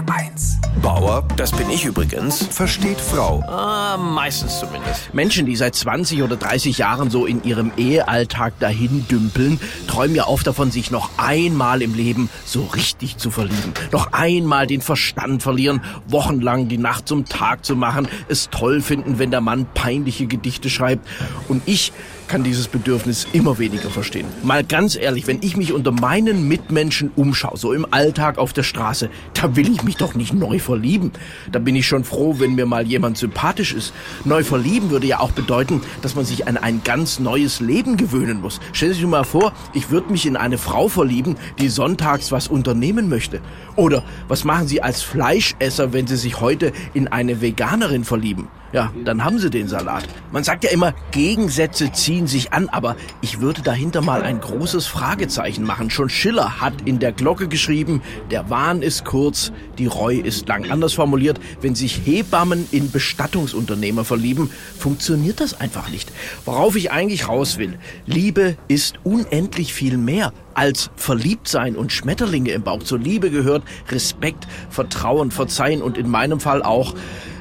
HR1. Bauer Das bin ich übrigens. versteht Frau. Ah, meistens zumindest. Menschen, die seit 20 oder 30 Jahren so in ihrem Ehealltag dahin dümpeln, träumen ja oft davon, sich noch einmal im Leben so richtig zu verlieben. Noch einmal den Verstand verlieren, wochenlang die Nacht zum Tag zu machen, es toll finden, wenn der Mann peinliche Gedichte schreibt. Und ich kann dieses Bedürfnis immer weniger verstehen. Mal ganz ehrlich, wenn ich mich unter meinen Mitmenschen umschaue, so im Alltag auf der Straße, da will ich mich doch nicht neu verlieben. Da bin ich schon froh, wenn mir mal jemand sympathisch ist. Neu verlieben würde ja auch bedeuten, dass man sich an ein ganz neues Leben gewöhnen muss. Stellen Sie sich mal vor, ich würde mich in eine Frau verlieben, die sonntags was unternehmen möchte. Oder was machen Sie als Fleischesser, wenn Sie sich heute in eine Veganerin verlieben? Ja, dann haben sie den Salat. Man sagt ja immer, Gegensätze ziehen sich an, aber ich würde dahinter mal ein großes Fragezeichen machen. Schon Schiller hat in der Glocke geschrieben, der Wahn ist kurz, die Reu ist lang. Anders formuliert, wenn sich Hebammen in Bestattungsunternehmer verlieben, funktioniert das einfach nicht. Worauf ich eigentlich raus will, Liebe ist unendlich viel mehr als verliebt sein und Schmetterlinge im Bauch. Zur Liebe gehört Respekt, Vertrauen, Verzeihen und in meinem Fall auch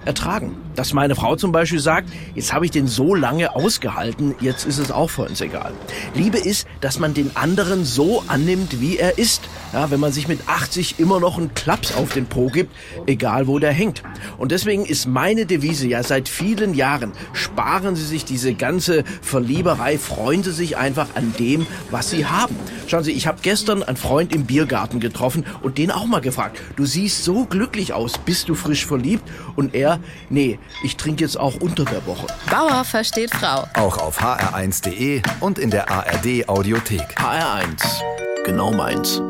ertragen. Dass meine Frau zum Beispiel sagt, jetzt habe ich den so lange ausgehalten, jetzt ist es auch für uns egal. Liebe ist, dass man den anderen so annimmt, wie er ist. Ja, wenn man sich mit 80 immer noch einen Klaps auf den Po gibt, egal wo der hängt. Und deswegen ist meine Devise ja seit vielen Jahren, sparen Sie sich diese ganze Verlieberei, freuen Sie sich einfach an dem, was Sie haben. Schauen Sie, ich habe gestern einen Freund im Biergarten getroffen und den auch mal gefragt, du siehst so glücklich aus, bist du frisch verliebt? Und er, nee, ich trinke jetzt auch unter der Woche. Bauer versteht Frau. Auch auf hr1.de und in der ARD Audiothek. HR1, genau meins.